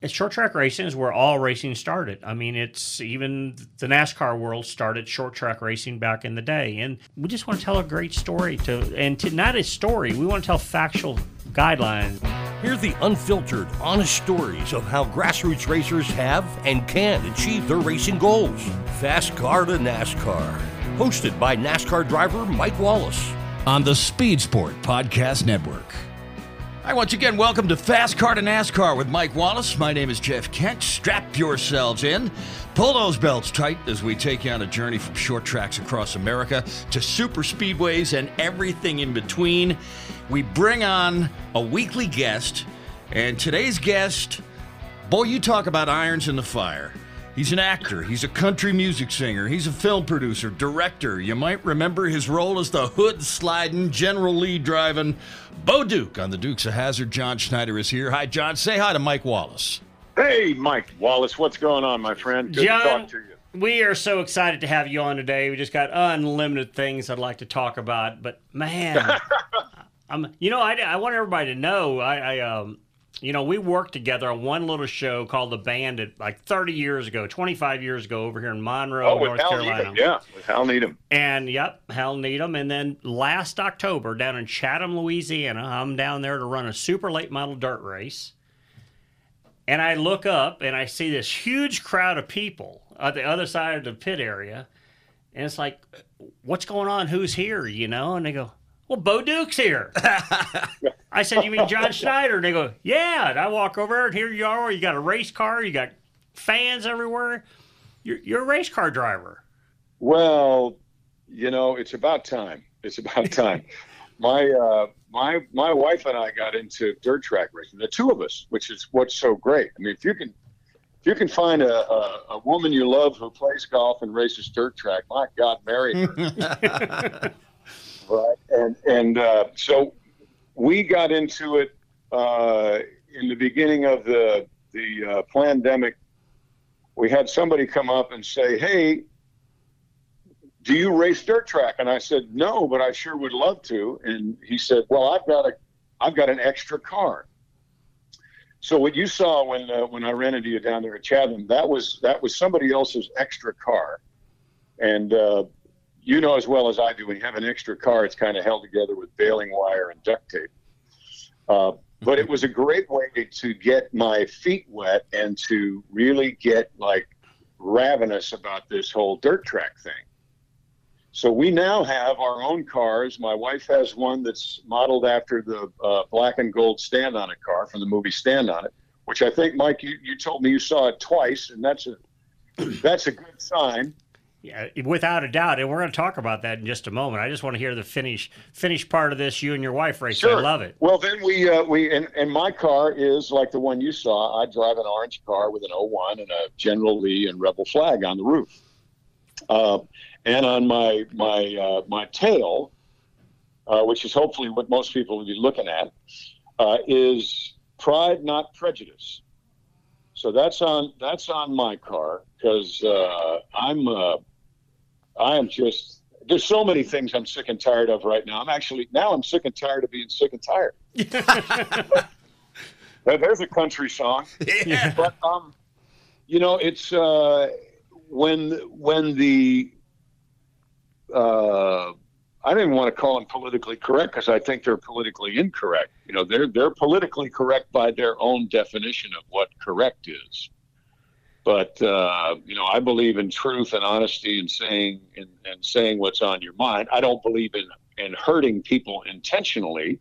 It's short track racing is where all racing started. I mean, it's even the NASCAR world started short track racing back in the day. And we just want to tell a great story to, and to, not a story, we want to tell factual guidelines. Hear the unfiltered, honest stories of how grassroots racers have and can achieve their racing goals. Fast Car to NASCAR. Hosted by NASCAR driver Mike Wallace. On the Speed Sport Podcast Network. Hi, once again, welcome to Fast Car to NASCAR with Mike Wallace. My name is Jeff Kent. Strap yourselves in. Pull those belts tight as we take you on a journey from short tracks across America to super speedways and everything in between. We bring on a weekly guest, and today's guest, boy, you talk about irons in the fire. He's an actor, he's a country music singer, he's a film producer, director. You might remember his role as the hood sliding, General Lee driving Bo Duke on the Dukes of Hazzard. John Schneider is here. Hi, John. Say hi to Mike Wallace. Hey, Mike Wallace. What's going on, my friend? Good John, to talk to you. We are so excited to have you on today. We just got unlimited things I'd like to talk about, but man, I'm. You know, I, I want everybody to know I, I um you know, we worked together on one little show called The Bandit like 30 years ago, 25 years ago over here in Monroe, oh, North Hal Carolina. Needham. Yeah, with Hal Needham. And yep, Hal Needham. And then last October down in Chatham, Louisiana, I'm down there to run a super late model dirt race. And I look up and I see this huge crowd of people at the other side of the pit area. And it's like, what's going on? Who's here? You know? And they go, well, Bo Duke's here. I said, you mean John Schneider? And they go, yeah. And I walk over and here you are. You got a race car. You got fans everywhere. You're, you're a race car driver. Well, you know, it's about time. It's about time. my uh, my my wife and I got into dirt track racing. The two of us, which is what's so great. I mean, if you can if you can find a, a, a woman you love who plays golf and races dirt track, my God, marry her. right? And and uh, so we got into it uh, in the beginning of the the uh, pandemic. We had somebody come up and say, "Hey, do you race dirt track?" And I said, "No, but I sure would love to." And he said, "Well, I've got a I've got an extra car." So what you saw when uh, when I ran into you down there at Chatham, that was that was somebody else's extra car, and uh, you know as well as I do, when you have an extra car, it's kind of held together with baling wire and duct tape. Uh, but it was a great way to get my feet wet and to really get like ravenous about this whole dirt track thing. So we now have our own cars. My wife has one that's modeled after the uh, black and gold stand on it car from the movie Stand on It, which I think, Mike, you, you told me you saw it twice, and that's a that's a good sign. Yeah, without a doubt, and we're going to talk about that in just a moment. I just want to hear the finish finish part of this. You and your wife race. Sure. I love it. Well, then we uh, we and, and my car is like the one you saw. I drive an orange car with an 01 and a General Lee and Rebel flag on the roof. Uh, and on my my uh, my tail, uh, which is hopefully what most people will be looking at, uh, is pride, not prejudice. So that's on that's on my car because uh, I'm uh, I am just there's so many things I'm sick and tired of right now. I'm actually now I'm sick and tired of being sick and tired. There's a country song. Yeah. But um, you know, it's uh, when when the uh, I didn't want to call them politically correct because I think they're politically incorrect. You know, they're they're politically correct by their own definition of what correct is. But uh, you know, I believe in truth and honesty and saying and, and saying what's on your mind. I don't believe in in hurting people intentionally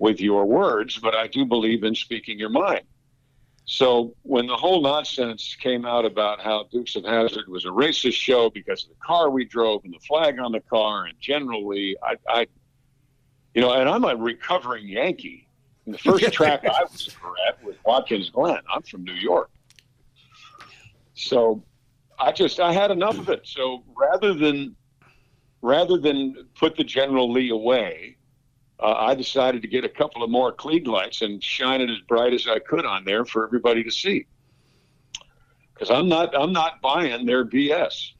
with your words, but I do believe in speaking your mind. So when the whole nonsense came out about how Dukes of Hazzard was a racist show because of the car we drove and the flag on the car, and generally, I, I you know, and I'm a recovering Yankee. And the first track I was ever at was Watkins Glen. I'm from New York. So I just I had enough of it. So rather than rather than put the General Lee away, uh, I decided to get a couple of more Klieg lights and shine it as bright as I could on there for everybody to see. Because I'm not I'm not buying their BS.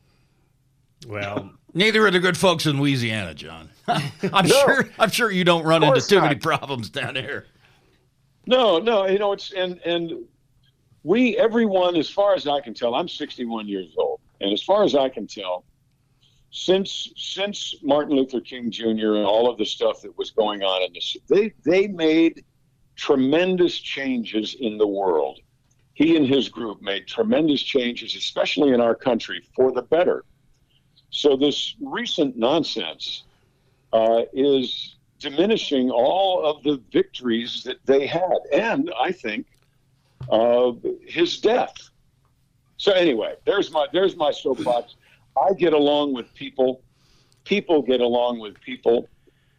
Well, Neither are the good folks in Louisiana, John. I'm No. sure. I'm sure you don't run into course too many problems down there. No, no, you know it's and and we everyone as far as I can tell, I'm 61 years old, and as far as I can tell, since since Martin Luther King Jr. and all of the stuff that was going on in this, they they made tremendous changes in the world. He and his group made tremendous changes, especially in our country, for the better. So this recent nonsense uh, is diminishing all of the victories that they had, and I think uh, his death. So anyway, there's my there's my soapbox. I get along with people. People get along with people,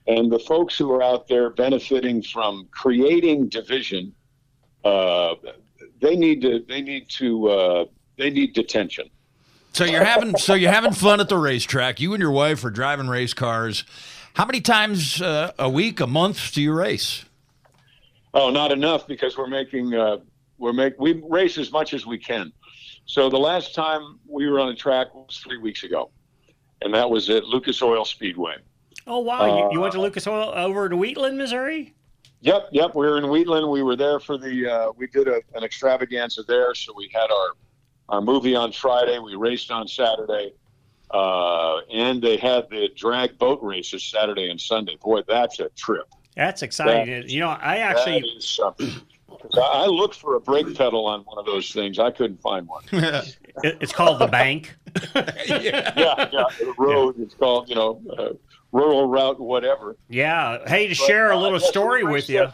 and the folks who are out there benefiting from creating division, uh, they need to they need to uh, they need detention. So you're having so you're having fun at the racetrack. You and your wife are driving race cars. How many times uh, a week, a month do you race? Oh, not enough because we're making uh, we're make we race as much as we can. So the last time we were on the track was three weeks ago, and that was at Lucas Oil Speedway. oh wow, you, you went to Lucas Oil over to Wheatland, Missouri? Yep, yep. We were in Wheatland. We were there for the. Uh, we did a, an extravaganza there, so we had our our movie on Friday. We raced on Saturday, uh, and they had the drag boat races Saturday and Sunday. Boy, that's a trip. That's exciting. you know, I actually is something. 'Cause I I looked for a brake pedal on one of those things. I couldn't find one. it's called the bank. yeah, yeah. The road. It's called, you know, uh, rural route, whatever. Yeah. Hey, to But, share a uh, little yes, story with raced you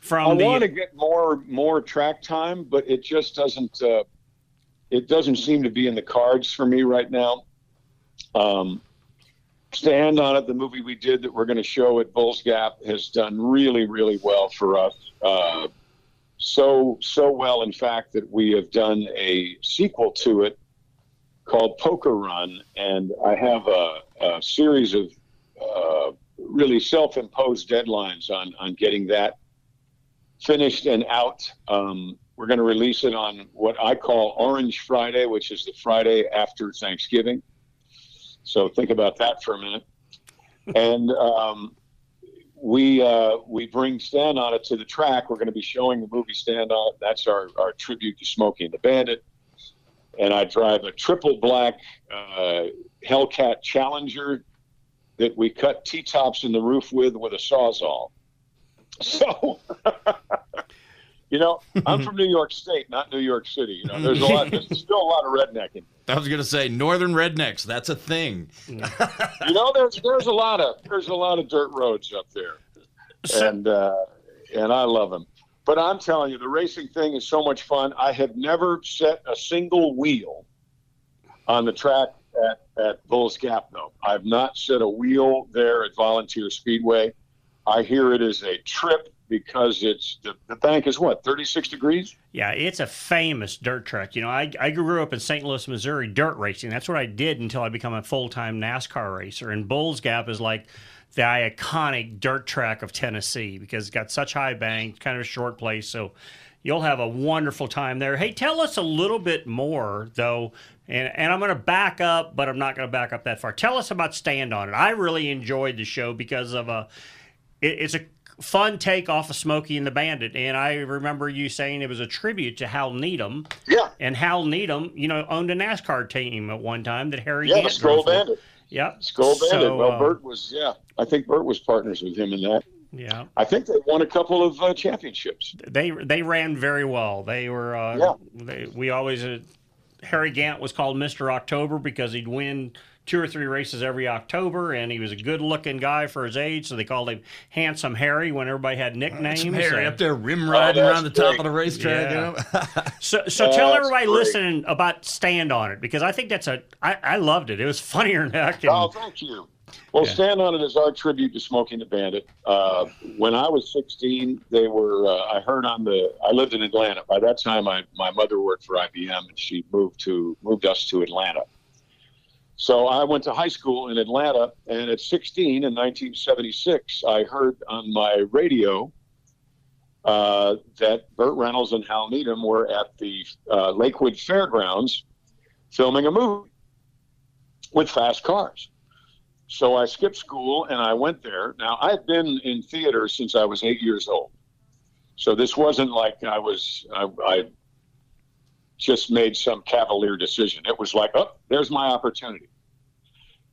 from I the want to get more more track time, but it just doesn't. Uh, it doesn't seem to be in the cards for me right now. Um, Stand on it. The movie we did that we're going to show at Bulls Gap has done really, really well for us. Uh, so so well, in fact, that we have done a sequel to it called Poker Run, and I have a, a series of uh, really self-imposed deadlines on on getting that finished and out. Um, we're going to release it on what I call Orange Friday, which is the Friday after Thanksgiving. So think about that for a minute. And um, we uh, we bring Stand on It to the track. We're going to be showing the movie Stand on It. That's our, our tribute to Smokey and the Bandit. And I drive a triple black uh, Hellcat Challenger that we cut T tops in the roof with with a sawzall. So, you know, I'm from New York State, not New York City. You know, there's a lot. There's still a lot of redneck in. I was gonna say northern rednecks. That's a thing. You know, there's there's a lot of there's a lot of dirt roads up there, and uh, and I love them. But I'm telling you, the racing thing is so much fun. I have never set a single wheel on the track at, at Bulls Gap, though. I've not set a wheel there at Volunteer Speedway. I hear it is a trip because it's the, the bank is what 36 degrees. Yeah, it's a famous dirt track. You know, I, I grew up in St. Louis, Missouri, dirt racing. That's what I did until I became a full time NASCAR racer. And Bulls Gap is like the iconic dirt track of Tennessee because it's got such high bank, kind of a short place. So you'll have a wonderful time there. Hey, tell us a little bit more, though. And, and I'm going to back up, but I'm not going to back up that far. Tell us about Stand On It. I really enjoyed the show because of a, it, it's a fun take off of Smokey and the Bandit. And I remember you saying it was a tribute to Hal Needham. Yeah. And Hal Needham, you know, owned a NASCAR team at one time that Harry Yeah, Gant the Skoal drove for. Bandit. Yep. Skoal Bandit. Well, uh, Bert was, yeah. I think Bert was partners with him in that. Yeah. I think they won a couple of uh, championships. They they ran very well. They were uh, Yeah. they, we always uh, Harry Gant was called Mister October because he'd win two or three races every October, and he was a good looking guy for his age, so they called him Handsome Harry when everybody had nicknames. Some Harry Uh, up there rim riding that's around the top great. of the racetrack. Yeah. You know? So, so Oh, tell everybody great. listening about Stand on It because I think that's a I, I loved it. It was funnier than heck. and- Oh, thank you. Well, Yeah. Stand On It is our tribute to Smokey and the Bandit. Uh, when I was 16, they were, uh, I heard on the, I lived in Atlanta. By that time, I, my mother worked for IBM and she moved to, moved us to Atlanta. So I went to high school in Atlanta, and at 16 in 1976, I heard on my radio uh, that Burt Reynolds and Hal Needham were at the uh, Lakewood Fairgrounds filming a movie with fast cars. So I skipped school and I went there. Now I had been in theater since I was eight years old, so this wasn't like I was I, I just made some cavalier decision. It was like, oh, there's my opportunity.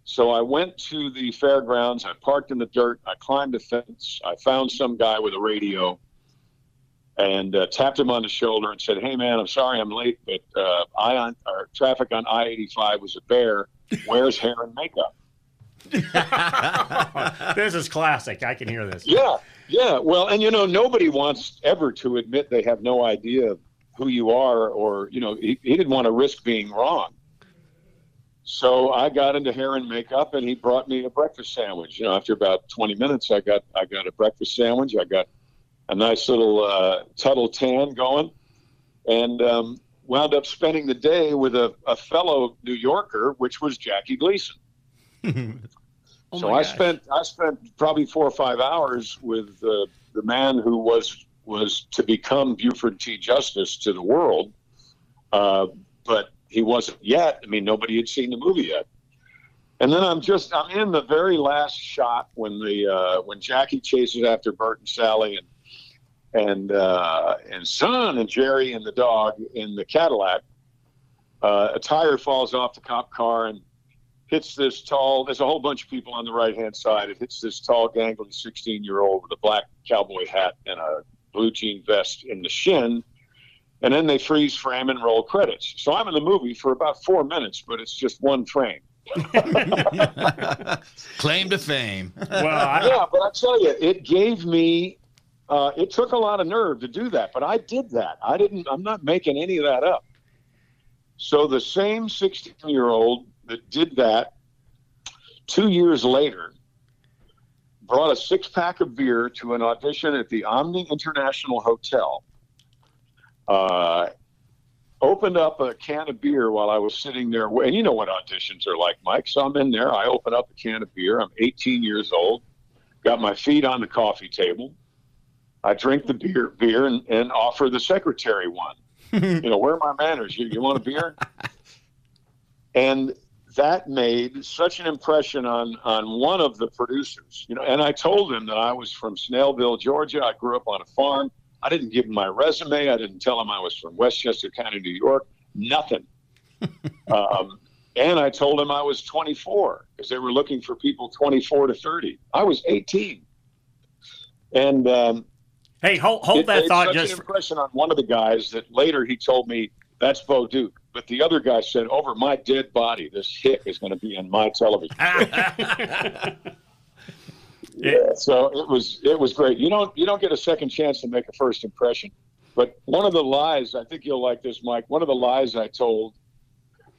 So I went to the fairgrounds. I parked in the dirt. I climbed a fence. I found some guy with a radio and uh, tapped him on the shoulder and said, "Hey, man, I'm sorry I'm late, but uh, I on or traffic on I-85 was a bear. Where's hair and makeup?" this is classic. I can hear this. Yeah, yeah. Well, and you know, nobody wants ever to admit they have no idea who you are, or you know, he, he didn't want to risk being wrong. So I got into hair and makeup, and he brought me a breakfast sandwich. You know, after about 20 minutes, I got I got a breakfast sandwich. I got a nice little uh, Tuttle tan going, and um, wound up spending the day with a, a fellow New Yorker, which was Jackie Gleason. Oh so I gosh. spent I spent probably four or five hours with uh, the man who was was to become Buford T. Justice to the world, uh, but he wasn't yet. I mean, nobody had seen the movie yet. And then I'm just I'm in the very last shot when the uh, when Jackie chases after Bert and Sally and and uh, and Son and Jerry and the dog in the Cadillac. Uh, a tire falls off the cop car and hits this tall. There's a whole bunch of people on the right hand side. It hits this tall, gangly 16 year old with a black cowboy hat and a blue jean vest in the shin. And then they freeze frame and roll credits. So I'm in the movie for about four minutes, but it's just one frame. Claim to fame. Well, I, yeah, but I tell you, it gave me. Uh, it took a lot of nerve to do that, but I did that. I didn't. I'm not making any of that up. So the same 16 year old that did that two years later brought a six pack of beer to an audition at the Omni International Hotel. Uh, opened up a can of beer while I was sitting there. And you know what auditions are like, Mike. So I'm in there. I open up a can of beer. I'm 18 years old. Got my feet on the coffee table. I drink the beer, beer, and, and offer the secretary one. you know, where are my manners? You, you want a beer? and that made such an impression on on one of the producers. You know, and I told him that I was from Snellville, Georgia. I grew up on a farm. I didn't give him my resume. I didn't tell him I was from Westchester County, New York. Nothing. um, and I told him I was 24 because they were looking for people 24 to 30. I was 18. And um, hey, hold, hold it that thought such just an impression on one of the guys that later he told me that's Bo Duke. But the other guy said, over my dead body, this hick is going to be in my television. yeah, so it was it was great. You don't you don't get a second chance to make a first impression. But one of the lies, I think you'll like this, Mike. One of the lies I told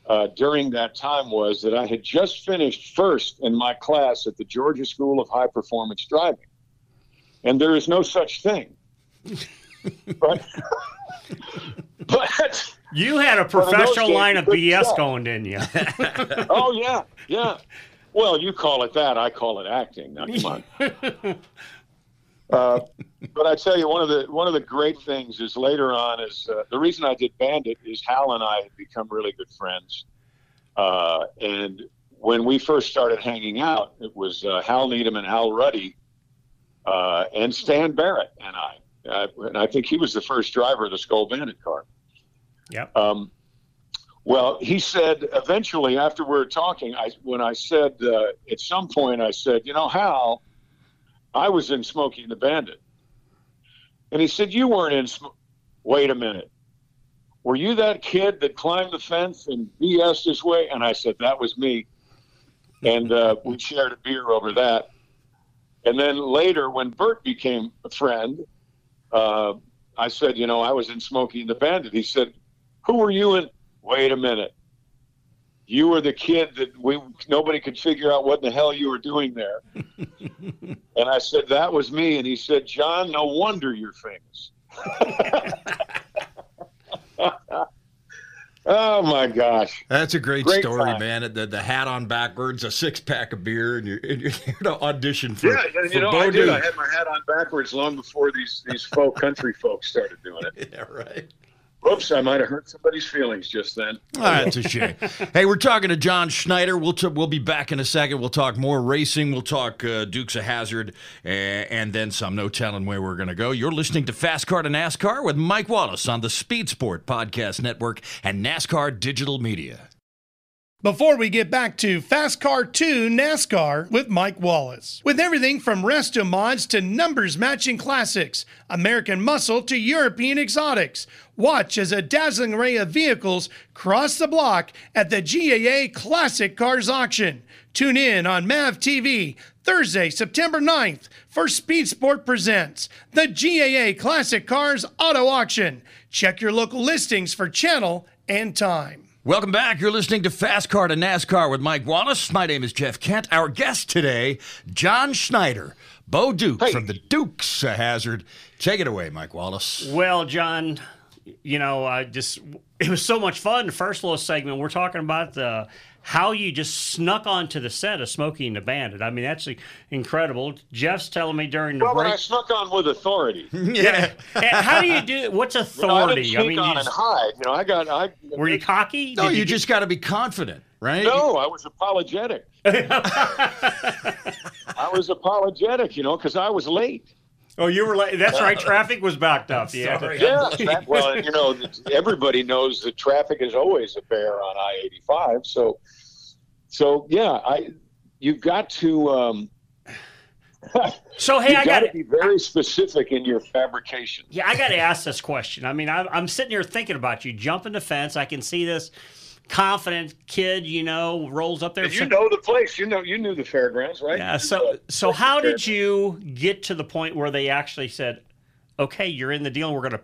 uh, during that time was that I had just finished first in my class at the Georgia School of High Performance Driving, and there is no such thing. but but you had a One of those professional line of BS going, didn't you? oh yeah, yeah. Well, you call it that. I call it acting. Now, come on. Uh, but I tell you, one of the one of the great things is later on is uh, the reason I did Bandit is Hal and I had become really good friends, Uh, and when we first started hanging out, it was uh, Hal Needham and Al Ruddy uh, and Stan Barrett and I. And I think he was the first driver of the Skoal Bandit car. Yep. Um, well, he said eventually after we were talking, I when I said uh, at some point I said, you know, Hal, I was in Smokey and the Bandit, and he said you weren't in. Sm-. Wait a minute, were you that kid that climbed the fence and BS his way? And I said that was me, and uh, we shared a beer over that. And then later, when Bert became a friend, uh, I said, you know, I was in Smokey and the Bandit. He said, who were you in? Wait a minute. You were the kid that we nobody could figure out what the hell you were doing there. and I said, that was me. And he said, John, no wonder you're famous. Oh my gosh, that's a great, Great story, time. man. The, the hat on backwards, a six pack of beer, and you're, and you're here to audition for. yeah, and for you know Bo I did. I had my hat on backwards long before these these folk country folks started doing it. Yeah, right. Oops, I might have hurt somebody's feelings just then. Ah, that's a shame. hey, we're talking to John Schneider. We'll t- we'll be back in a second. We'll talk more racing. We'll talk uh, Dukes of Hazzard, uh, and then some. No telling where we're going to go. You're listening to Fast Car to NASCAR with Mike Wallace on the Speed Sport Podcast Network and NASCAR Digital Media. Before we get back to Fast Car 2 NASCAR with Mike Wallace. With everything from resto mods to numbers matching classics, American muscle to European exotics, watch as a dazzling array of vehicles cross the block at the GAA Classic Cars Auction. Tune in on MAV TV Thursday, September 9th for Speed Sport Presents the GAA Classic Cars Auto Auction. Check your local listings for channel and time. Welcome back. You're listening to Fast Car to NASCAR with Mike Wallace. My name is Jeff Kent. Our guest today, John Schneider, Bo Duke Hey. from the Dukes of Hazzard. Take it away, Mike Wallace. Well, John, you know, I just it was so much fun. The first little segment we're talking about the how you just snuck onto the set of Smokey and the Bandit. I mean, that's incredible. Jeff's telling me during the Well, but I snuck on with authority. Yeah. How do you do? What's You know, I authority? didn't I sneak mean, on you and just- hide. You know, I got. I were you cocky? No, Did you get- just got to be confident, right? No, I was apologetic. I was apologetic, you know, because I was late. Oh, you were late. That's right. Traffic was backed up. Yeah. Sorry. Yeah, that, well, you know, everybody knows that traffic is always a bear on I eighty five. So, so yeah, I you've got to um, So hey, I got to be very specific in your fabrication. Yeah, I got to ask this question. I mean, I'm, I'm sitting here thinking about you jumping the fence. I can see this confident kid, you know, rolls up there. You know the place. You know, you knew the fairgrounds, right? Yeah. So, so how did you get to the point where they actually said, "Okay, you're in the deal. and We're gonna,"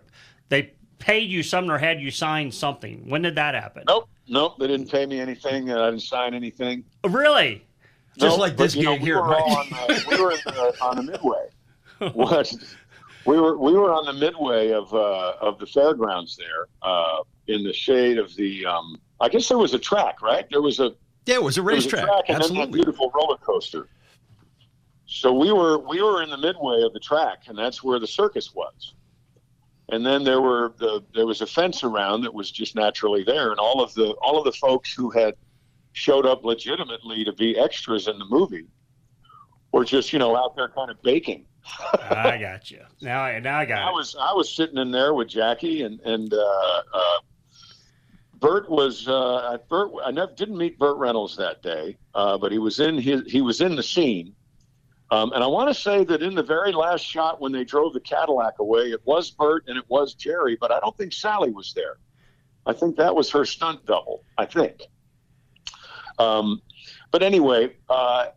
they paid you something or had you sign something? When did that happen? Nope, nope. They didn't pay me anything. and I didn't sign anything. Really? Just Nope, like but, this you know, gig we here, Were right? on the, we were the, on the midway. What? We were we were on the midway of uh, of the fairgrounds there, uh, in the shade of the. Um, I guess there was a track, right? There was a Yeah, it was a there was a racetrack. track and then that Absolutely. beautiful roller coaster. So we were we were in the midway of the track, and that's where the circus was. And then there were the there was a fence around that was just naturally there, and all of the all of the folks who had showed up legitimately to be extras in the movie were just you know out there kind of baking. I got you. Now, I now I got I it. was I was sitting in there with Jackie and and uh, uh, Bert was uh, Bert. I never didn't meet Burt Reynolds that day, uh, but he was in his he was in the scene. Um, and I want to say that in the very last shot when they drove the Cadillac away, it was Bert and it was Jerry, but I don't think Sally was there. I think that was her stunt double. I think. Um, but anyway, uh,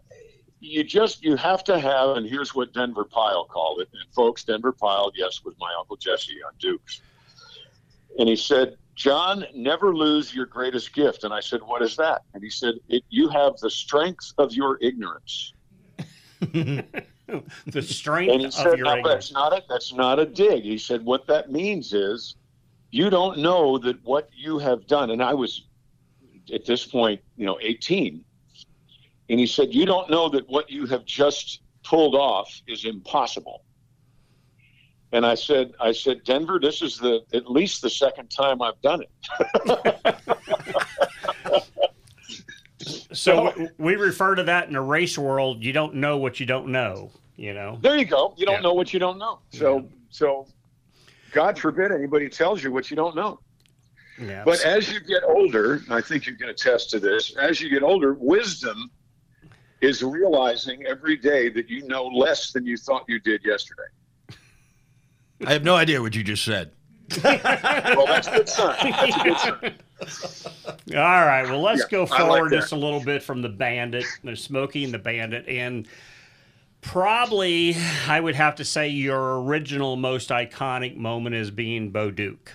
you just you have to have, and here's what Denver Pyle called it. And folks, Denver Pyle, yes, was my uncle Jesse on Dukes, and he said, "John, never lose your greatest gift." And I said, "What is that?" And he said, "You have the strength of your ignorance." the strength And he of said, your "No, that's not a that's not a dig." He said, "What that means is, you don't know that what you have done." And I was, at this point, you know, eighteen, and he said, "You don't know that what you have just pulled off is impossible." And I said, "I said, Denver, this is the at least the second time I've done it." so oh. we, we refer to that in the race world. You don't know what you don't know. You know. There you go. You don't Yeah. know what you don't know. So so, God forbid anybody tells you what you don't know. Yeah. But as you get older, I think you can attest to this. As you get older, wisdom is realizing every day that you know less than you thought you did yesterday. I have no idea what you just said. Well, that's a good sign. That's a good sign. All right. Well, let's Yeah, go I like forward just a little bit from the Bandit, the Smokey and the Bandit, and probably I would have to say your original most iconic moment is being Bo Duke.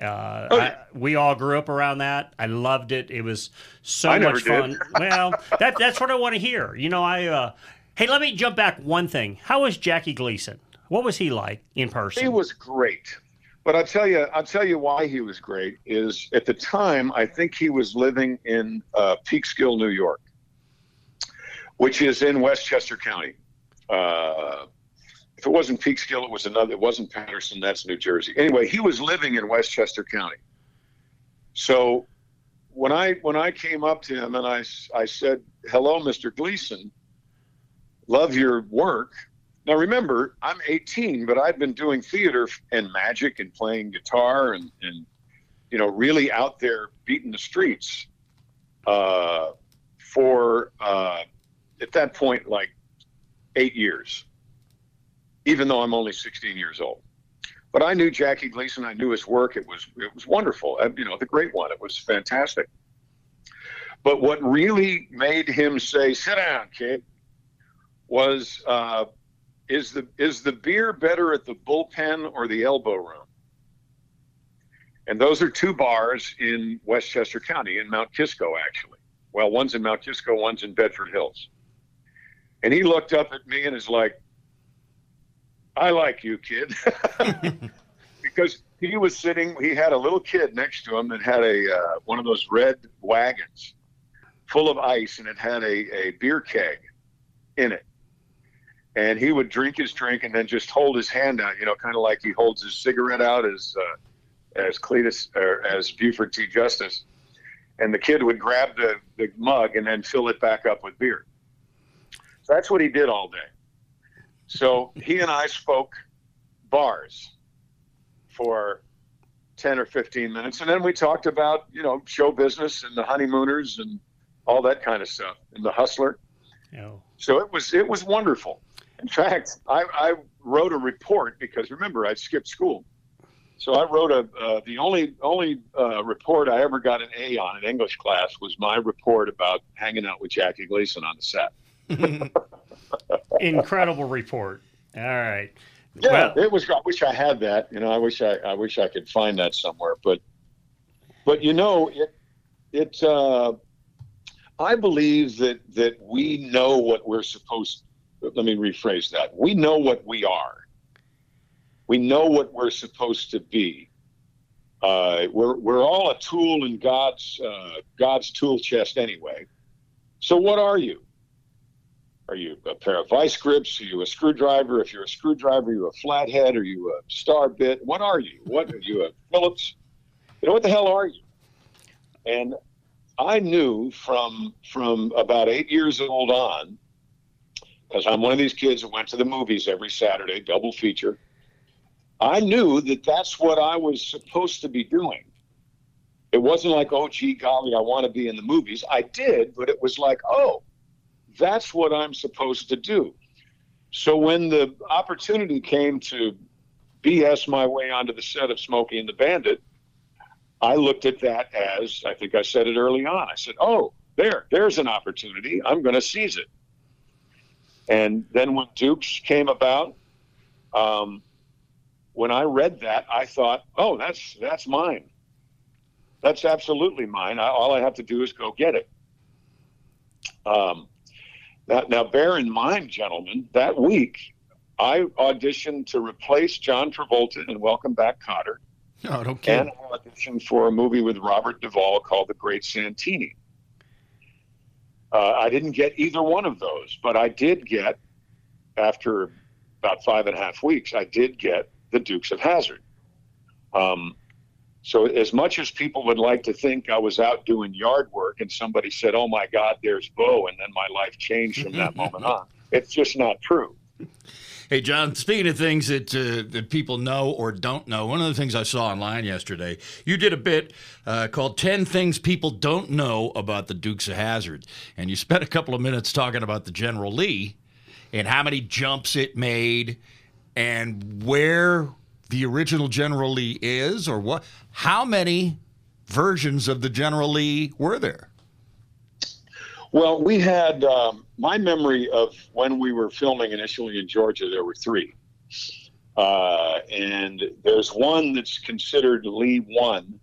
Uh, Oh, I- we all grew up around that. I loved it. It was so I much fun. well, that, that's what I want to hear. You know, I uh, hey, let me jump back one thing. How was Jackie Gleason? What was he like in person? He was great. But I'll tell you, I'll tell you why he was great. Is at the time I think he was living in uh, Peekskill, New York, which is in Westchester County. Uh, if it wasn't Peekskill, it was another. It wasn't Paterson. That's New Jersey. Anyway, he was living in Westchester County. So when I when I came up to him and I I said, "Hello, Mr. Gleason. Love your work." Now remember, I'm 18, but I've been doing theater and magic and playing guitar and, and you know, really out there beating the streets uh, for uh, at that point like eight years, even though I'm only 16 years old. But I knew Jackie Gleason. I knew his work. It was it was wonderful. Uh, You know, the great one. It was fantastic. But what really made him say, "Sit down, kid," was uh, is the is the beer better at the bullpen or the elbow room? And those are two bars in Westchester County, in Mount Kisco, actually. Well, one's in Mount Kisco, one's in Bedford Hills. And he looked up at me and is like, "I like you, kid," because he was sitting. He had a little kid next to him that had a uh, one of those red wagons full of ice, and it had a, a beer keg in it and he would drink his drink and then just hold his hand out, you know, kind of like he holds his cigarette out as uh, as Cletus or as Buford T. Justice, and the kid would grab the, the mug and then fill it back up with beer. So that's what he did all day. So he and I spoke bars for ten or fifteen minutes, and then we talked about you know show business and the honeymooners and all that kind of stuff and the hustler. Know, So it was it was wonderful. In fact, I, I wrote a report because remember I skipped school, so I wrote a uh, the only only uh, report I ever got an A on in English class was my report about hanging out with Jackie Gleason on the set. incredible report. All right. Yeah, Well- it was. I wish I had that. You know, I wish I I wish I could find that somewhere. But but you know it it. Uh, I believe that that we know what we're supposed. Let me rephrase that. We know what we are. We know what we're supposed to be. Uh, we're we're all a tool in God's uh, God's tool chest anyway. So what are you? Are you a pair of vice grips? Are you a screwdriver? If you're a screwdriver, are you a flathead? Are you a star bit? What are you? What are you a Phillips? You know what the hell are you? And I knew from from about eight years old on, because I'm one of these kids that went to the movies every Saturday, double feature. I knew that that's what I was supposed to be doing. It wasn't like, oh, gee, golly, I want to be in the movies. I did, but it was like, oh, that's what I'm supposed to do. So when the opportunity came to BS my way onto the set of Smokey and the Bandit, I looked at that as I think I said it early on. I said, "Oh, there, there's an opportunity. I'm going to seize it." And then when Dukes came about, um, when I read that, I thought, "Oh, that's that's mine. That's absolutely mine. I, all I have to do is go get it." Um, now, now, bear in mind, gentlemen, that week I auditioned to replace John Travolta in Welcome Back, Kotter No, don't kid. and I auditioned for a movie with Robert Duvall called The Great Santini. Uh, I didn't get either one of those, but I did get, after about five and a half weeks, I did get The Dukes of Hazzard. Um, So as much as people would like to think I was out doing yard work and somebody said, "Oh my God, there's Bo," and then my life changed from that moment on, it's just not true. Hey, John, speaking of things that, uh, that people know or don't know, one of the things I saw online yesterday, you did a bit uh, called 10 Things People Don't Know About the Dukes of Hazzard. And you spent a couple of minutes talking about the General Lee and how many jumps it made and where the original General Lee is or what. How many versions of the General Lee were there? Well, we had um, my memory of when we were filming initially in Georgia. There were three, uh, and there's one that's considered Lee one,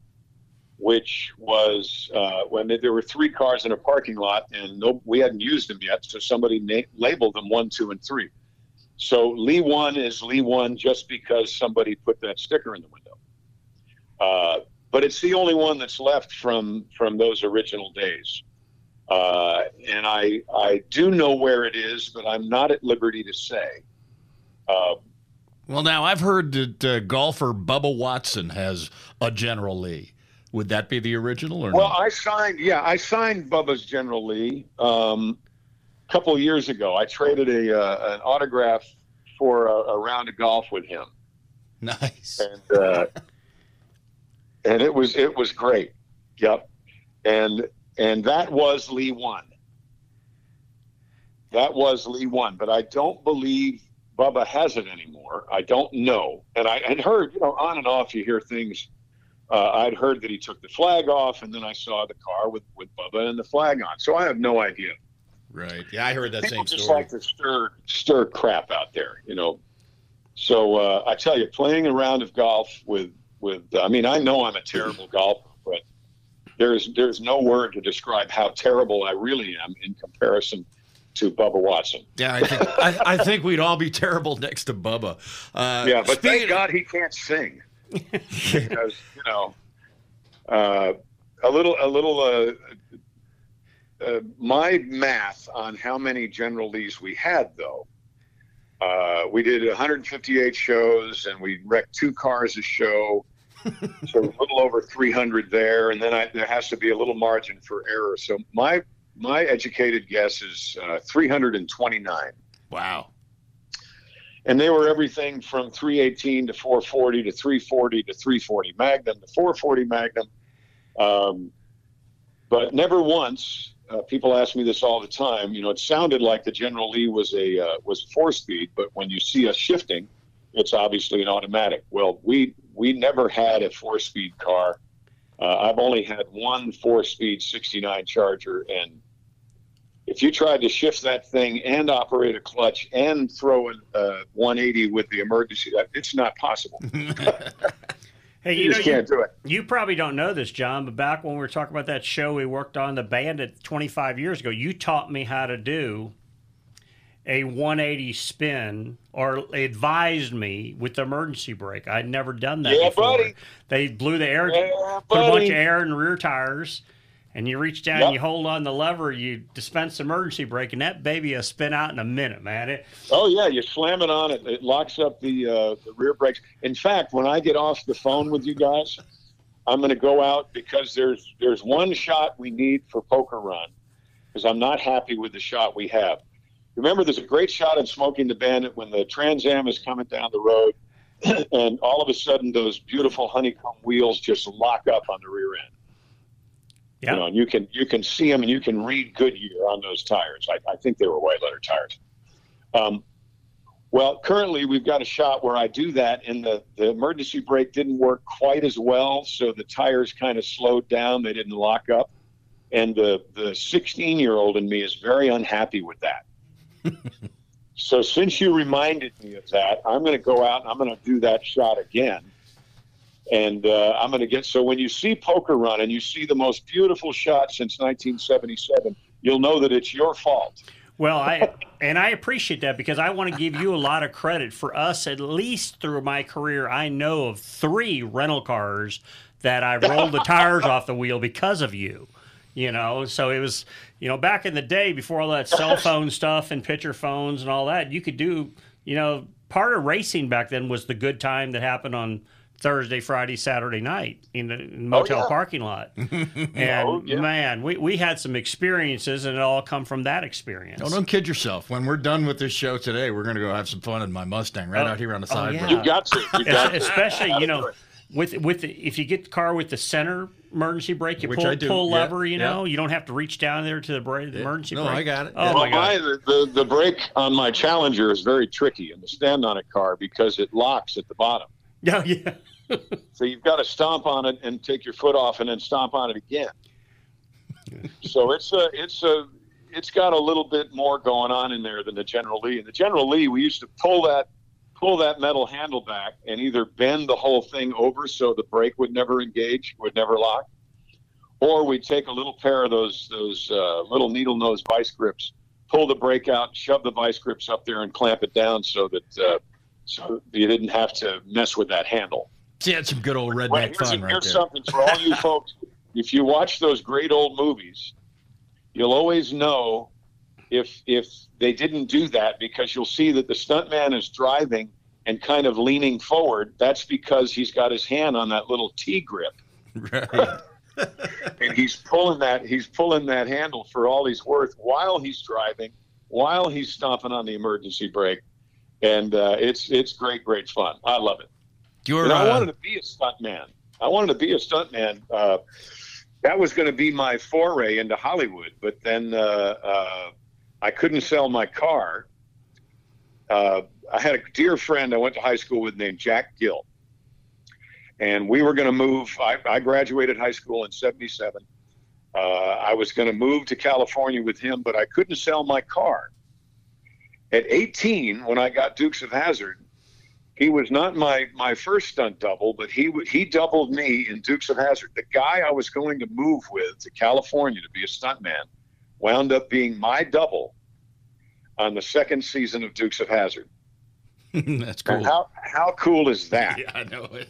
which was uh, when there were three cars in a parking lot, and no, we hadn't used them yet, so somebody na- labeled them one, two, and three. So Lee one is Lee one just because somebody put that sticker in the window. Uh, but it's the only one that's left from from those original days. Uh, and I I do know where it is, but I'm not at liberty to say. Uh, well, now I've heard that uh, golfer Bubba Watson has a General Lee. Would that be the original or well, not? I signed. Yeah, I signed Bubba's General Lee um, a couple of years ago. I traded a uh, an autograph for a, a, round of golf with him. Nice. And uh, and it was it was great. Yep. And and that was Lee one. That was Lee one, but I don't believe Bubba has it anymore. I don't know, and I had heard, you know, on and off. You hear things. Uh, I'd heard that he took the flag off, and then I saw the car with with Bubba and the flag on. So I have no idea. Right. Yeah, I heard that People same just story. Just like to stir stir crap out there, you know. So uh, I tell you, playing a round of golf with with I mean, I know I'm a terrible golfer, there's there's no word to describe how terrible I really am in comparison to Bubba Watson. Yeah, I think I, I think we'd all be terrible next to Bubba. Uh, yeah, but thank God he can't sing because you know uh, a little a little. Uh, uh, my math on how many General Lees we had, though, uh, we did 158 shows and we wrecked two cars a show. so a little over 300 there, and then I, there has to be a little margin for error. So my my educated guess is uh, 329, Wow. and they were everything from 318 to 440 to 340 to 340 Magnum to 440 Magnum. Um, but never once. Uh, people ask me this all the time. You know, it sounded like the General Lee was a uh, was four speed, but when you see us shifting, it's obviously an automatic. Well, we we never had a four speed car. Uh, I've only had one four speed 69 Charger, and if you tried to shift that thing and operate a clutch and throw a uh, 180 with the emergency, that it's not possible. Hey, You you, know, just you, can't do it. you probably don't know this, John, but back when we were talking about that show we worked on, the Bandit, 25 years ago, you taught me how to do a 180 spin or advised me with the emergency brake. I'd never done that Yeah, before. buddy. They blew the air, Yeah, put a bunch of air in the rear tires, and you reach down, Yep. you hold on the lever, you dispense the emergency brake, and that baby will spin out in a minute, man. It, Oh yeah, you slam it on it. It locks up the uh, the rear brakes. In fact, when I get off the phone with you guys, I'm going to go out because there's there's one shot we need for Poker Run because I'm not happy with the shot we have. Remember, there's a great shot in Smokey and the Bandit when the Trans Am is coming down the road, and all of a sudden those beautiful honeycomb wheels just lock up on the rear end. yeah. You know, and you can you can see them and you can read Goodyear on those tires. I, I think they were white letter tires. Um, well, currently we've got a shot where I do that, and the the emergency brake didn't work quite as well, so the tires kind of slowed down. They didn't lock up, and the the 16 year old in me is very unhappy with that. So since you reminded me of that, I'm going to go out and I'm going to do that shot again and uh, I'm going to get so when you see Poker Run and you see the most beautiful shot since 1977, you'll know that it's your fault. Well, I and I appreciate that because I want to give you a lot of credit for us. At least through my career, I know of three rental cars that I rolled the tires off the wheel because of you. You know, so it was you know back in the day before all that cell phone stuff and picture phones and all that, you could do you know part of racing back then was the good time that happened on Thursday, Friday, Saturday night in the oh, motel Oh, yeah. parking lot. Oh, and Oh, yeah. man, we, we had some experiences, and it all come from that experience. No, don't kid yourself. When we're done with this show today, we're going to go have some fun in my Mustang right Oh, out here on the oh, side. yeah. You got to. You got to. especially you know with with the, if you get the car with the center emergency brake, you Which pull I do, pull yeah, lever. You yeah. know, you don't have to reach down there to the brake, the emergency No, brake. I got it. Oh Yeah. my god! my, the, the, the brake on my Challenger is very tricky in the stand on it car because it locks at the bottom. Oh, yeah, yeah. So you've got to stomp on it and take your foot off and then stomp on it again. so it's a it's a it's got a little bit more going on in there than the General Lee. And the General Lee, we used to pull that pull that metal handle back and either bend the whole thing over so the brake would never engage, would never lock, or we'd take a little pair of those those uh, little needle nose vice grips, pull the brake out, shove the vice grips up there, and clamp it down so that uh, so you didn't have to mess with that handle. See, that's some good old redneck Well, here's, fun right here's something for all you folks. If you watch those great old movies, you'll always know if if they didn't do that because you'll see that the stuntman is driving and kind of leaning forward. That's because he's got his hand on that little T grip Right. and he's pulling that he's pulling that handle for all he's worth while he's driving, while he's stomping on the emergency brake, and uh, it's it's great great fun. I love it. You're, And I uh, wanted to be a stuntman. I wanted to be a stuntman. Uh, that was going to be my foray into Hollywood, but then uh, uh, I couldn't sell my car. Uh, I had a dear friend I went to high school with named Jack Gill, and we were going to move. I, I graduated high school in '77. Uh, I was going to move to California with him, but I couldn't sell my car. At 18, when I got Dukes of Hazzard, he was not my my first stunt double, but he he doubled me in Dukes of Hazzard. The guy I was going to move with to California to be a stuntman wound up being my double on the second season of Dukes of Hazzard. that's cool. How how cool is that? Yeah, I know it.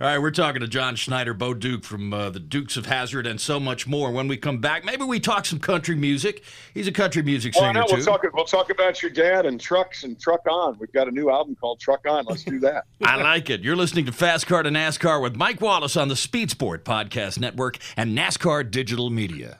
All right, we're talking to John Schneider, Bo Duke from uh, the Dukes of Hazzard, and so much more. When we come back, maybe we talk some country music. He's a country music singer know too. we'll talk we'll talk about your dad and trucks and truck on. We've got a new album called Truck On. Let's do that. I like it. You're listening to Fast Car to NASCAR with Mike Wallace on the Speed Sport Podcast Network and NASCAR Digital Media.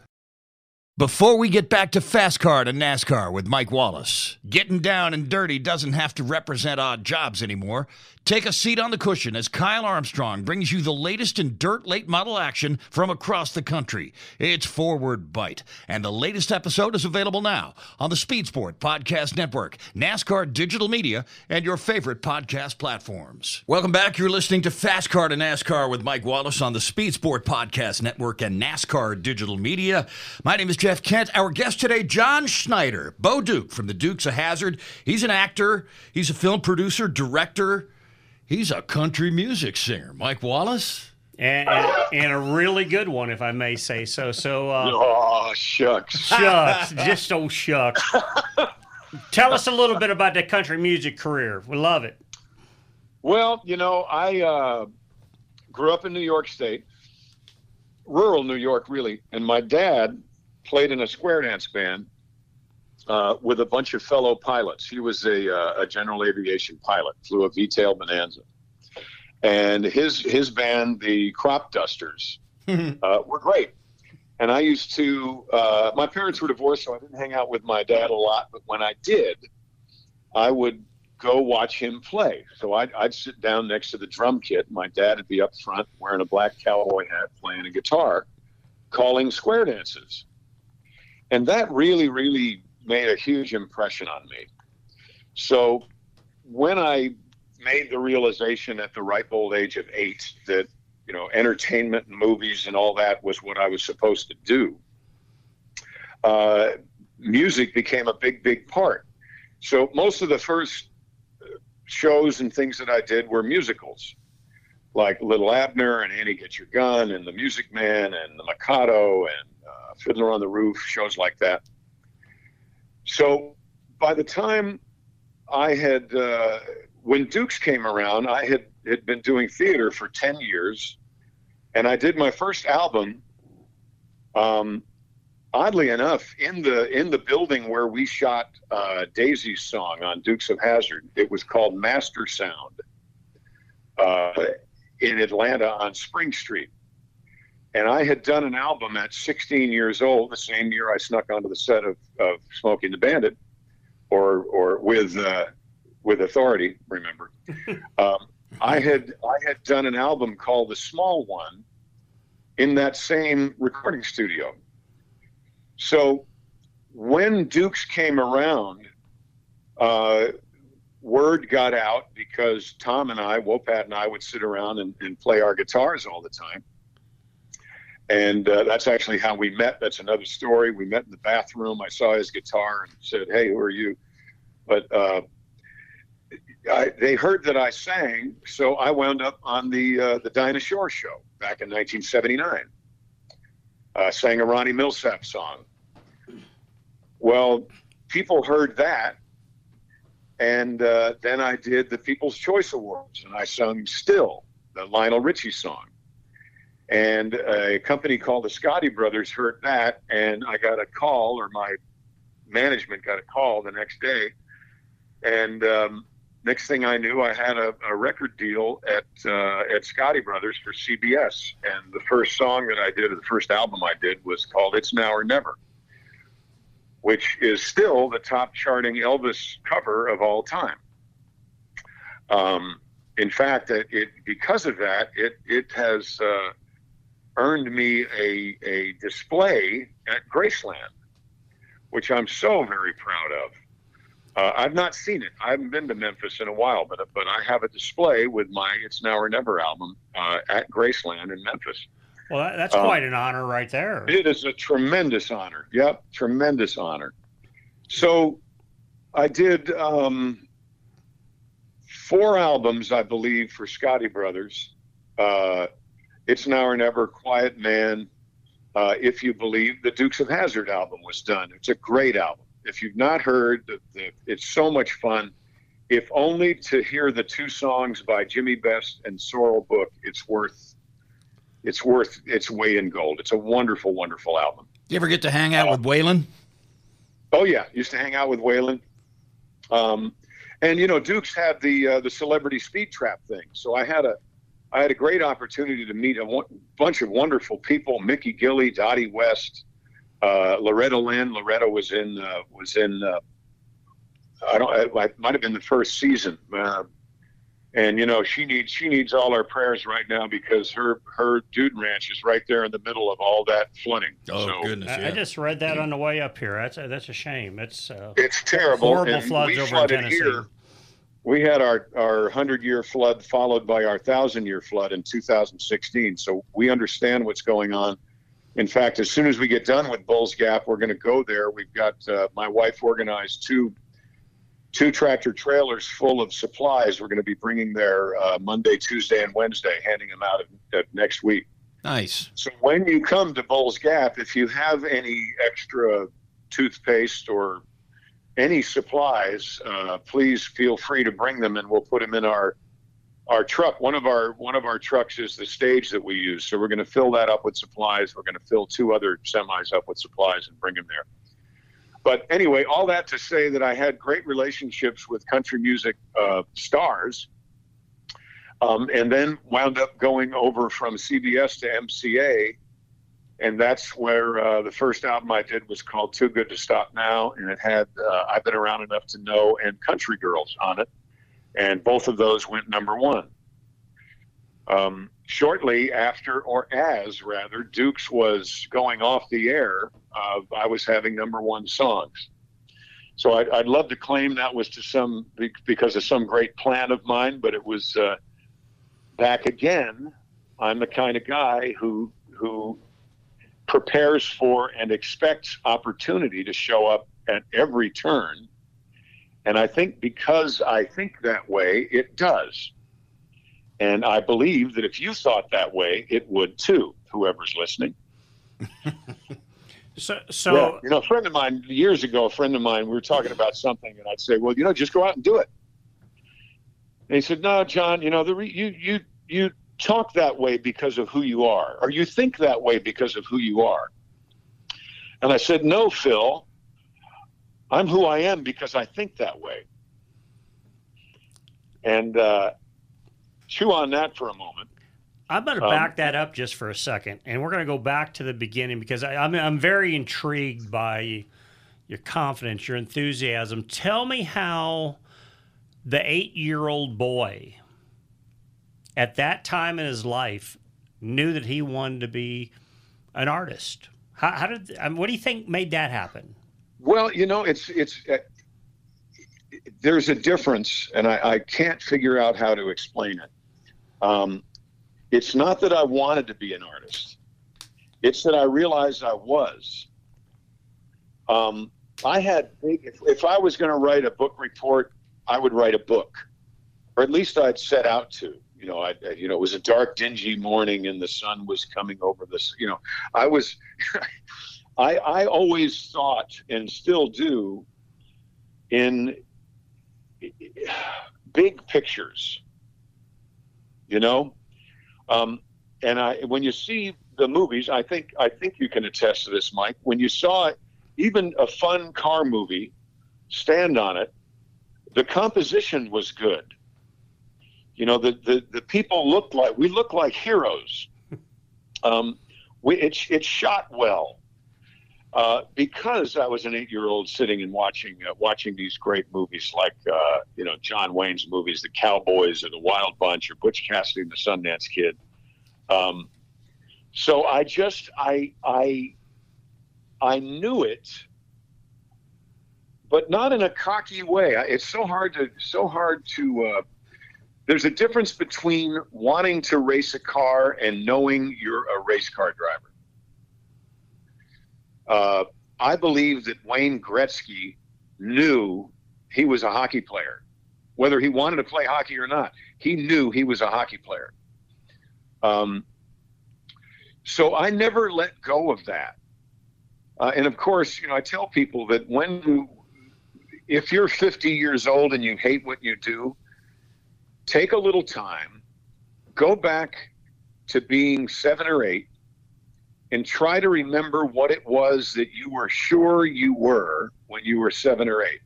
Before we get back to Fast Car to NASCAR with Mike Wallace, getting down and dirty doesn't have to represent odd jobs anymore. Take a seat on the cushion as Kyle Armstrong brings you the latest in dirt late model action from across the country. It's Forward Bite, and the latest episode is available now on the Speed Sport Podcast Network, NASCAR Digital Media, and your favorite podcast platforms. Welcome back. You're listening to Fast Car to NASCAR with Mike Wallace on the Speed Sport Podcast Network and NASCAR Digital Media. My name is Jeff Kent. Our guest today, John Schneider, Bo Duke from the Dukes of Hazzard. He's an actor, he's a film producer, director, he's a country music singer. Mike Wallace? and, and, and a really good one, if I may say so. So, uh, Oh shucks. shucks, just oh shucks. Tell us a little bit about that country music career. We love it. Well, you know, I uh, grew up in New York State, rural New York, really, and my dad played in a square dance band uh, with a bunch of fellow pilots. He was a, uh, a general aviation pilot, flew a V-tail Bonanza, and his his band, the Crop Dusters, uh, were great. And I used to. Uh, my parents were divorced, so I didn't hang out with my dad a lot. But when I did, I would go watch him play. So I'd, I'd sit down next to the drum kit. My dad would be up front wearing a black cowboy hat, playing a guitar, calling square dances. And that really, really made a huge impression on me. So when I made the realization at the ripe old age of eight that, you know, entertainment and movies and all that was what I was supposed to do, uh, music became a big, big part. So most of the first shows and things that I did were musicals, like Little Abner and Annie Get Your Gun and The Music Man and The Mikado and uh, Fiddler on the Roof, shows like that. So by the time I had, uh, when Dukes came around, I had, had been doing theater for 10 years and I did my first album. Um, oddly enough, in the in the building where we shot uh, Daisy's song on Dukes of Hazzard, it was called Master Sound. Uh, in Atlanta on Spring Street. And I had done an album at 16 years old, the same year I snuck onto the set of, of Smokey and the Bandit, or or with uh, with Authority. Remember, um, I had I had done an album called The Small One in that same recording studio. So when Dukes came around, uh, word got out because Tom and I, Wopat and I, would sit around and, and play our guitars all the time. And uh, that's actually how we met. That's another story. We met in the bathroom. I saw his guitar and said, "Hey, who are you?" But uh, I, they heard that I sang, so I wound up on the uh, the Dinah Shore show back in 1979. Uh, sang a Ronnie Milsap song. Well, people heard that, and uh, then I did the People's Choice Awards, and I sung "Still," the Lionel Richie song. And a company called the Scotti Brothers heard that, and I got a call, or my management got a call the next day, and um, next thing I knew, I had a, a record deal at uh, at Scotti Brothers for CBS, and the first song that I did, or the first album I did, was called "It's Now or Never," which is still the top charting Elvis cover of all time. Um, in fact, it, it, because of that, it it has uh, earned me a a display at Graceland, which I'm so very proud of. Uh, I've not seen it. I haven't been to Memphis in a while, but but I have a display with my "It's Now or Never" album uh, at Graceland in Memphis. Well, that, that's um, quite an honor right there. It is a tremendous honor. Yep, tremendous honor. So, I did um, four albums, I believe, for Scotti Brothers. Uh, "It's Now or Never," "Quiet Man," uh, "If You Believe." The Dukes of Hazzard album was done. It's a great album if you've not heard, the, the, it's so much fun. If only to hear the two songs by Jimmy Best and Sorrell Booke, it's worth it's worth its weight in gold. It's a wonderful, wonderful album. You ever get to hang out uh, with Waylon? Oh yeah, used to hang out with Waylon. Um, and you know, Dukes had the uh, the celebrity speed trap thing, so I had a I had a great opportunity to meet a bunch of wonderful people: Mickey Gilley, Dottie West, uh, Loretta Lynn. Loretta was in uh, was in. Uh, I don't. It might have been the first season. Uh, and you know she needs she needs all our prayers right now because her her dude ranch is right there in the middle of all that flooding. Oh so, goodness! I, yeah. I, just read that on the way up here. That's a, that's a shame. It's uh, it's terrible. Horrible and floods over in Tennessee. Here. We had our our hundred year flood followed by our thousand year flood in 2016. So we understand what's going on in fact, as soon as we get done with Bulls Gap, we're going to go there. We've got uh, my wife organized two two tractor trailers full of supplies. We're going to be bringing there uh, Monday, Tuesday, and Wednesday, handing them out next week. Nice. So when you come to Bulls Gap, if you have any extra toothpaste or any supplies, uh, please feel free to bring them, and we'll put them in our our truck. One of our one of our trucks is the stage that we use. So we're going to fill that up with supplies. We're going to fill two other semis up with supplies and bring them there. But anyway all that to say that i had great relationships with country music uh, stars um, and then wound up going over from cbs to mca and that's where uh, the first album i did was called too good to stop now and it had uh, i've been around enough to know and country girls on it and both of those went number one. Um, shortly after, or as rather, Dukes was going off the air, uh, I was having number one songs. So I'd, I'd, love to claim that was to some because of some great plan of mine, but it was uh, back again. I'm the kind of guy who who prepares for and expects opportunity to show up at every turn and I think because I think that way, it does. And I believe that if you thought that way, it would too, whoever's listening. so, so you know, a friend of mine years ago, a friend of mine, we were talking about something, and I'd say, "Well, you know, just go out and do it." And he said, "No, John, you know, the re- you you you talk that way because of who you are, or you think that way because of who you are." And I said, "No, Phil, I'm who I am because I think that way. And uh, chew on that for a moment. I'm going to Um, back that up just for a second, and we're going to go back to the beginning because I, I'm I'm very intrigued by your confidence, your enthusiasm. Tell me how the eight year old boy at that time in his life knew that he wanted to be an artist. How, how did? I mean, what do you think made that happen? Well, you know, it's it's uh, there's a difference, and I, I can't figure out how to explain it. Um, it's not that I wanted to be an artist; it's that I realized I was. Um, I had. If, if I was going to write a book report, I would write a book, or at least I'd set out to. You know, I, you know, it was a dark, dingy morning, and the sun was coming over this. You know, I was. I, I always thought and still do in big pictures, you know, um, and I when you see the movies, I think I think you can attest to this, Mike. When you saw even a fun car movie, stand on it, the composition was good. You know, the the, the people looked like we looked like heroes. Um, we, it, it shot well uh, because I was an eight-year-old sitting and watching uh, watching these great movies like uh, you know John Wayne's movies, The Cowboys or The Wild Bunch or Butch Cassidy and the Sundance Kid. Um, so I just I I I knew it, but not in a cocky way. It's so hard to so hard to. There's a difference between wanting to race a car and knowing you're a race car driver. Uh, I believe that Wayne Gretzky knew he was a hockey player, whether he wanted to play hockey or not. He knew he was a hockey player. Um, so I never let go of that. Uh, and of course, you know, I tell people that when if you're 50 years old and you hate what you do, take a little time, go back to being seven or eight, and try to remember what it was that you were sure you were when you were seven or eight.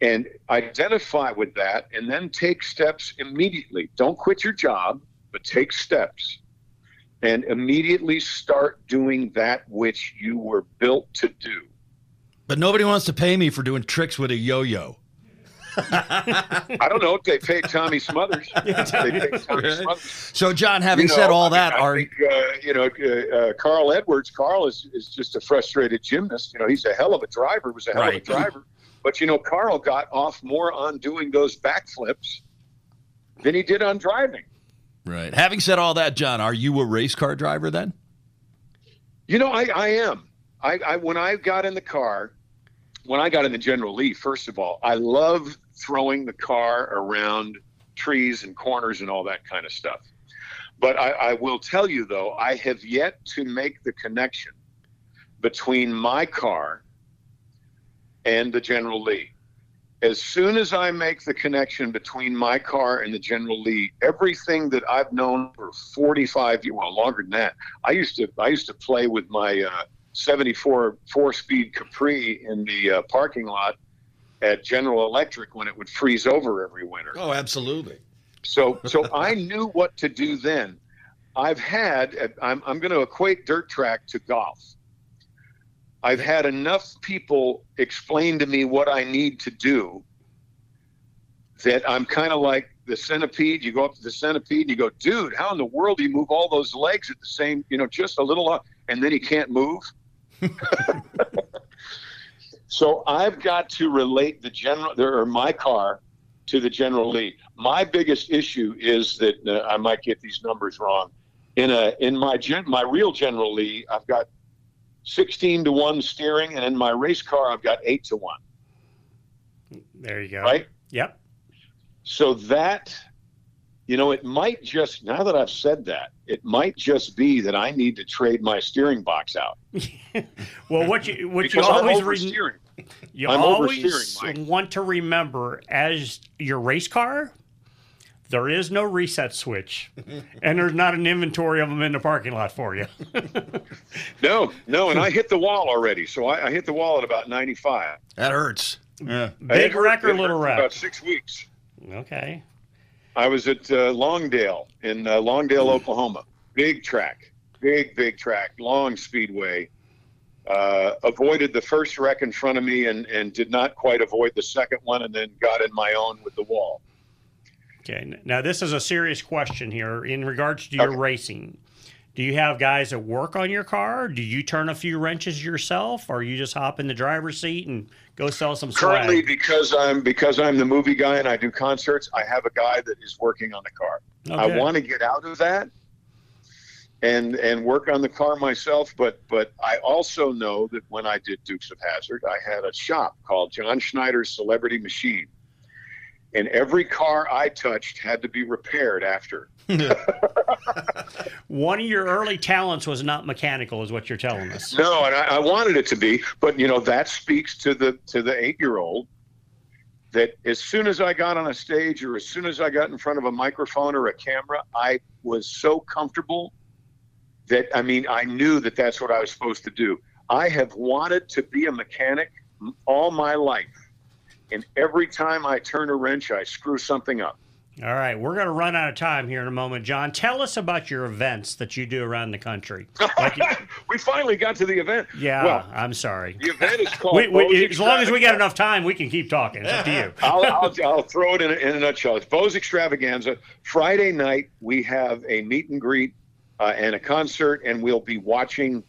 And identify with that and then take steps immediately. Don't quit your job, but take steps and immediately start doing that which you were built to do. But nobody wants to pay me for doing tricks with a yo-yo. I don't know if they paid Tommy Smothers. they paid Tommy Smothers. So, John, having You know, said all I mean, that, I are think, uh, you know uh, uh, Carl Edwards? Carl is, is just a frustrated gymnast. You know, he's a hell of a driver. Was a hell Right. of a driver. But you know, Carl got off more on doing those backflips than he did on driving. right? Having said all that, John, are you a race car driver then? You know, I, I am. I, I when I got in the car, when I got in the General Lee, first of all, I love throwing the car around trees and corners and all that kind of stuff. But I, I will tell you though, I have yet to make the connection between my car and the General Lee. As soon as I make the connection between my car and the General Lee, everything that I've known for 45 years, well, longer than that, I used to I used to play with my uh, 74 four-speed Capri in the uh, parking lot at General Electric when it would freeze over every winter. Oh, absolutely. So so I knew what to do then. I've had I'm I'm going to equate dirt track to golf. I've had enough people explain to me what I need to do that I'm kind of like the centipede. You go up to the centipede and you go, dude, how in the world do you move all those legs at the same, you know, just a little, up, and then he can't move? so I've got to relate the general, or my car to the General Lee. My biggest issue is that uh, I might get these numbers wrong. In a in my gen, my real General Lee, I've got 16 to 1 steering and in my race car I've got 8 to 1, There you go. right? Yep. So that you know, it might just now that I've said that, it might just be that I need to trade my steering box out. Well, what you what you I'm always re- oversteering. you I'm always want to remember as your race car, there is no reset switch, and there's not an inventory of them in the parking lot for you. No, no, and I hit the wall already. So I, I hit the wall at about 95. That hurts. Yeah. Big hit- wreck or little hurt wreck? About six weeks. Okay. I was at uh, Longdale in uh, Longdale, Oklahoma. Big track, big big track, long speedway. Uh, avoided the first wreck in front of me and, and did not quite avoid the second one, and then got in my own with the wall. Okay. Now this is a serious question here in regards to your Okay. racing. Do you have guys that work on your car? Do you turn a few wrenches yourself, or you just hop in the driver's seat and go sell some stuff? Currently, because I'm because I'm the movie guy and I do concerts, I have a guy that is working on the car. I want to get out of that and and work on the car myself, but but I also know that when I did Dukes of Hazzard, I had a shop called John Schneider's Celebrity Machine. And every car I touched had to be repaired after. One of your early talents was not mechanical, is what you're telling us. No, and I, I wanted it to be, but you know that speaks to the to the eight year old that as soon as I got on a stage or as soon as I got in front of a microphone or a camera, I was so comfortable that I mean I knew that that's what I was supposed to do. I have wanted to be a mechanic all my life, and every time I turn a wrench, I screw something up. All right, we're going to run out of time here in a moment, John. Tell us about your events that you do around the country. Like you- we finally got to the event. yeah, Well, I'm sorry. the event is called. We, we, as long as we got enough time, we can keep talking. It's up to you. I'll, I'll, I'll throw it in a, in a nutshell. It's Bo's Extravaganza. Friday night, we have a meet and greet uh, and a concert, and we'll be watching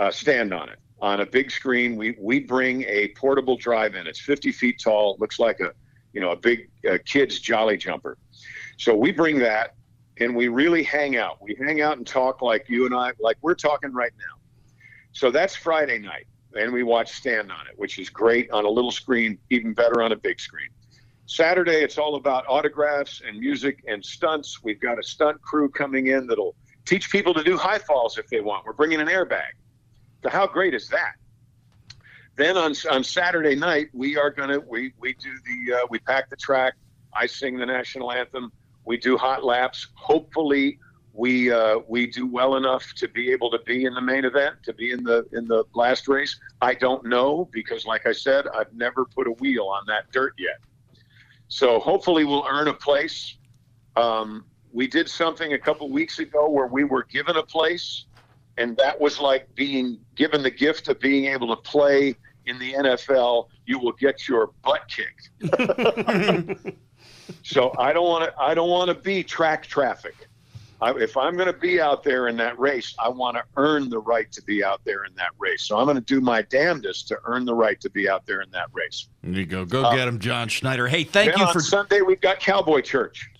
uh, Stand on It on a big screen. We, we bring a portable drive in. It's 50 feet tall. Looks like a, you know, a big uh, kid's jolly jumper. So we bring that, and we really hang out. We hang out and talk like you and I, like we're talking right now. So that's Friday night. And we watch Stand on It, which is great on a little screen, even better on a big screen. Saturday, it's all about autographs and music and stunts. We've got a stunt crew coming in that'll teach people to do high falls if they want. We're bringing an airbag. So how great is that? Then on on Saturday night, we are gonna we we do the uh, we pack the track. I sing the national anthem. We do hot laps. Hopefully, we uh, we do well enough to be able to be in the main event, to be in the in the last race. I don't know because, like I said, I've never put a wheel on that dirt yet. So hopefully, we'll earn a place. Um, we did something a couple weeks ago where we were given a place, and that was like being given the gift of being able to play in the NFL. You will get your butt kicked. so I don't want to. I don't want to be track traffic. I, if I'm going to be out there in that race, I want to earn the right to be out there in that race. So I'm going to do my damnedest to earn the right to be out there in that race. There you go. Go get him, John Schneider. Hey, thank you on for. Sunday. We've got Cowboy Church.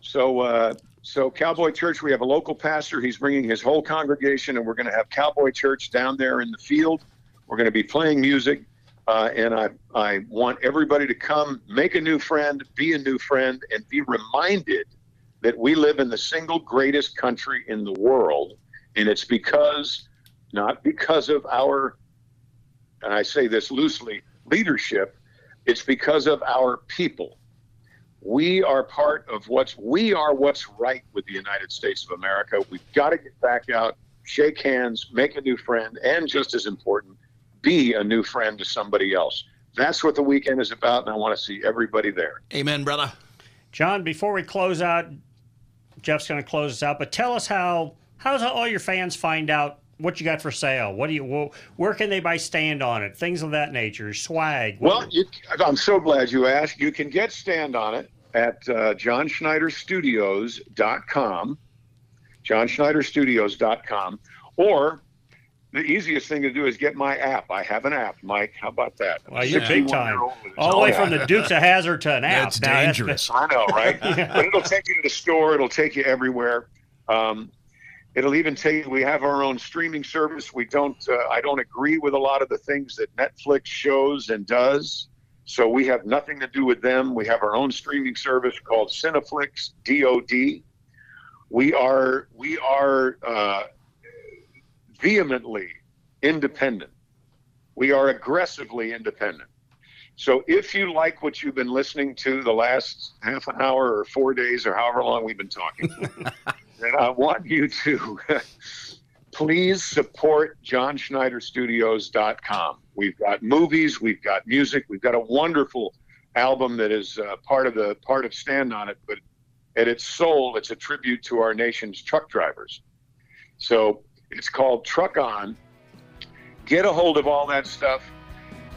So, uh, so Cowboy Church, we have a local pastor. He's bringing his whole congregation, and we're going to have Cowboy Church down there in the field. We're going to be playing music, uh, and I I want everybody to come, make a new friend, be a new friend, and be reminded that we live in the single greatest country in the world, and it's because not because of our, and I say this loosely, leadership. It's because of our people we are part of what's we are what's right with the United States of America. We've got to get back out, shake hands, make a new friend, and just as important, be a new friend to somebody else. That's what the weekend is about, and I want to see everybody there. Amen, brother. John, before we close out, Jeff's going to close us out, but tell us how how's all your fans find out what you got for sale? What do you wh- where can they buy stand on it? Things of that nature, swag. Well, you, I'm so glad you asked. You can get stand on it at uh, johnschneiderstudios.com, johnschneiderstudios.com, or the easiest thing to do is get my app. I have an app, Mike. How about that? well, you're big time. 61-year-old with his All the way from the Dukes of Hazzard to an app. That's Now, dangerous. I know, right? But it'll take you to the store. It'll take you everywhere. Um, it'll even take. We have our own streaming service. We don't. Uh, I don't agree with a lot of the things that Netflix shows and does. So we have nothing to do with them. We have our own streaming service called Cineflix DoD. We are we are uh, vehemently independent. We are aggressively independent. So if you like what you've been listening to the last half an hour or four days or however long we've been talking, then I want you to please support johnschneiderstudios.com. We've got movies, we've got music, we've got a wonderful album that is uh, part of the part of Stand on It, but at its soul, it's a tribute to our nation's truck drivers. So it's called Truck On. Get a hold of all that stuff.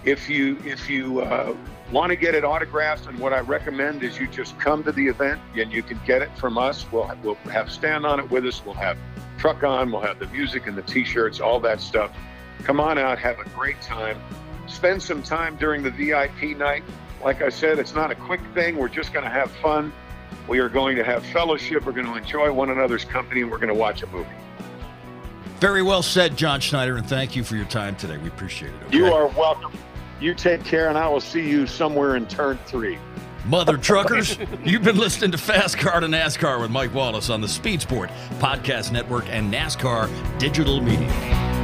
If you if you uh, want to get it autographed, and what I recommend is you just come to the event and you can get it from us. We'll we'll have stand on it with us. We'll have truck on. We'll have the music and the T-shirts, all that stuff. Come on out, have a great time. Spend some time during the VIP night. Like I said, it's not a quick thing. We're just going to have fun. We are going to have fellowship. We're going to enjoy one another's company, and we're going to watch a movie. Very well said, John Schneider, and thank you for your time today. We appreciate it. Okay? You are welcome. You take care, and I will see you somewhere in turn three. Mother truckers, you've been listening to Fast Car to NASCAR with Mike Wallace on the Speed Sport Podcast Network and NASCAR Digital Media.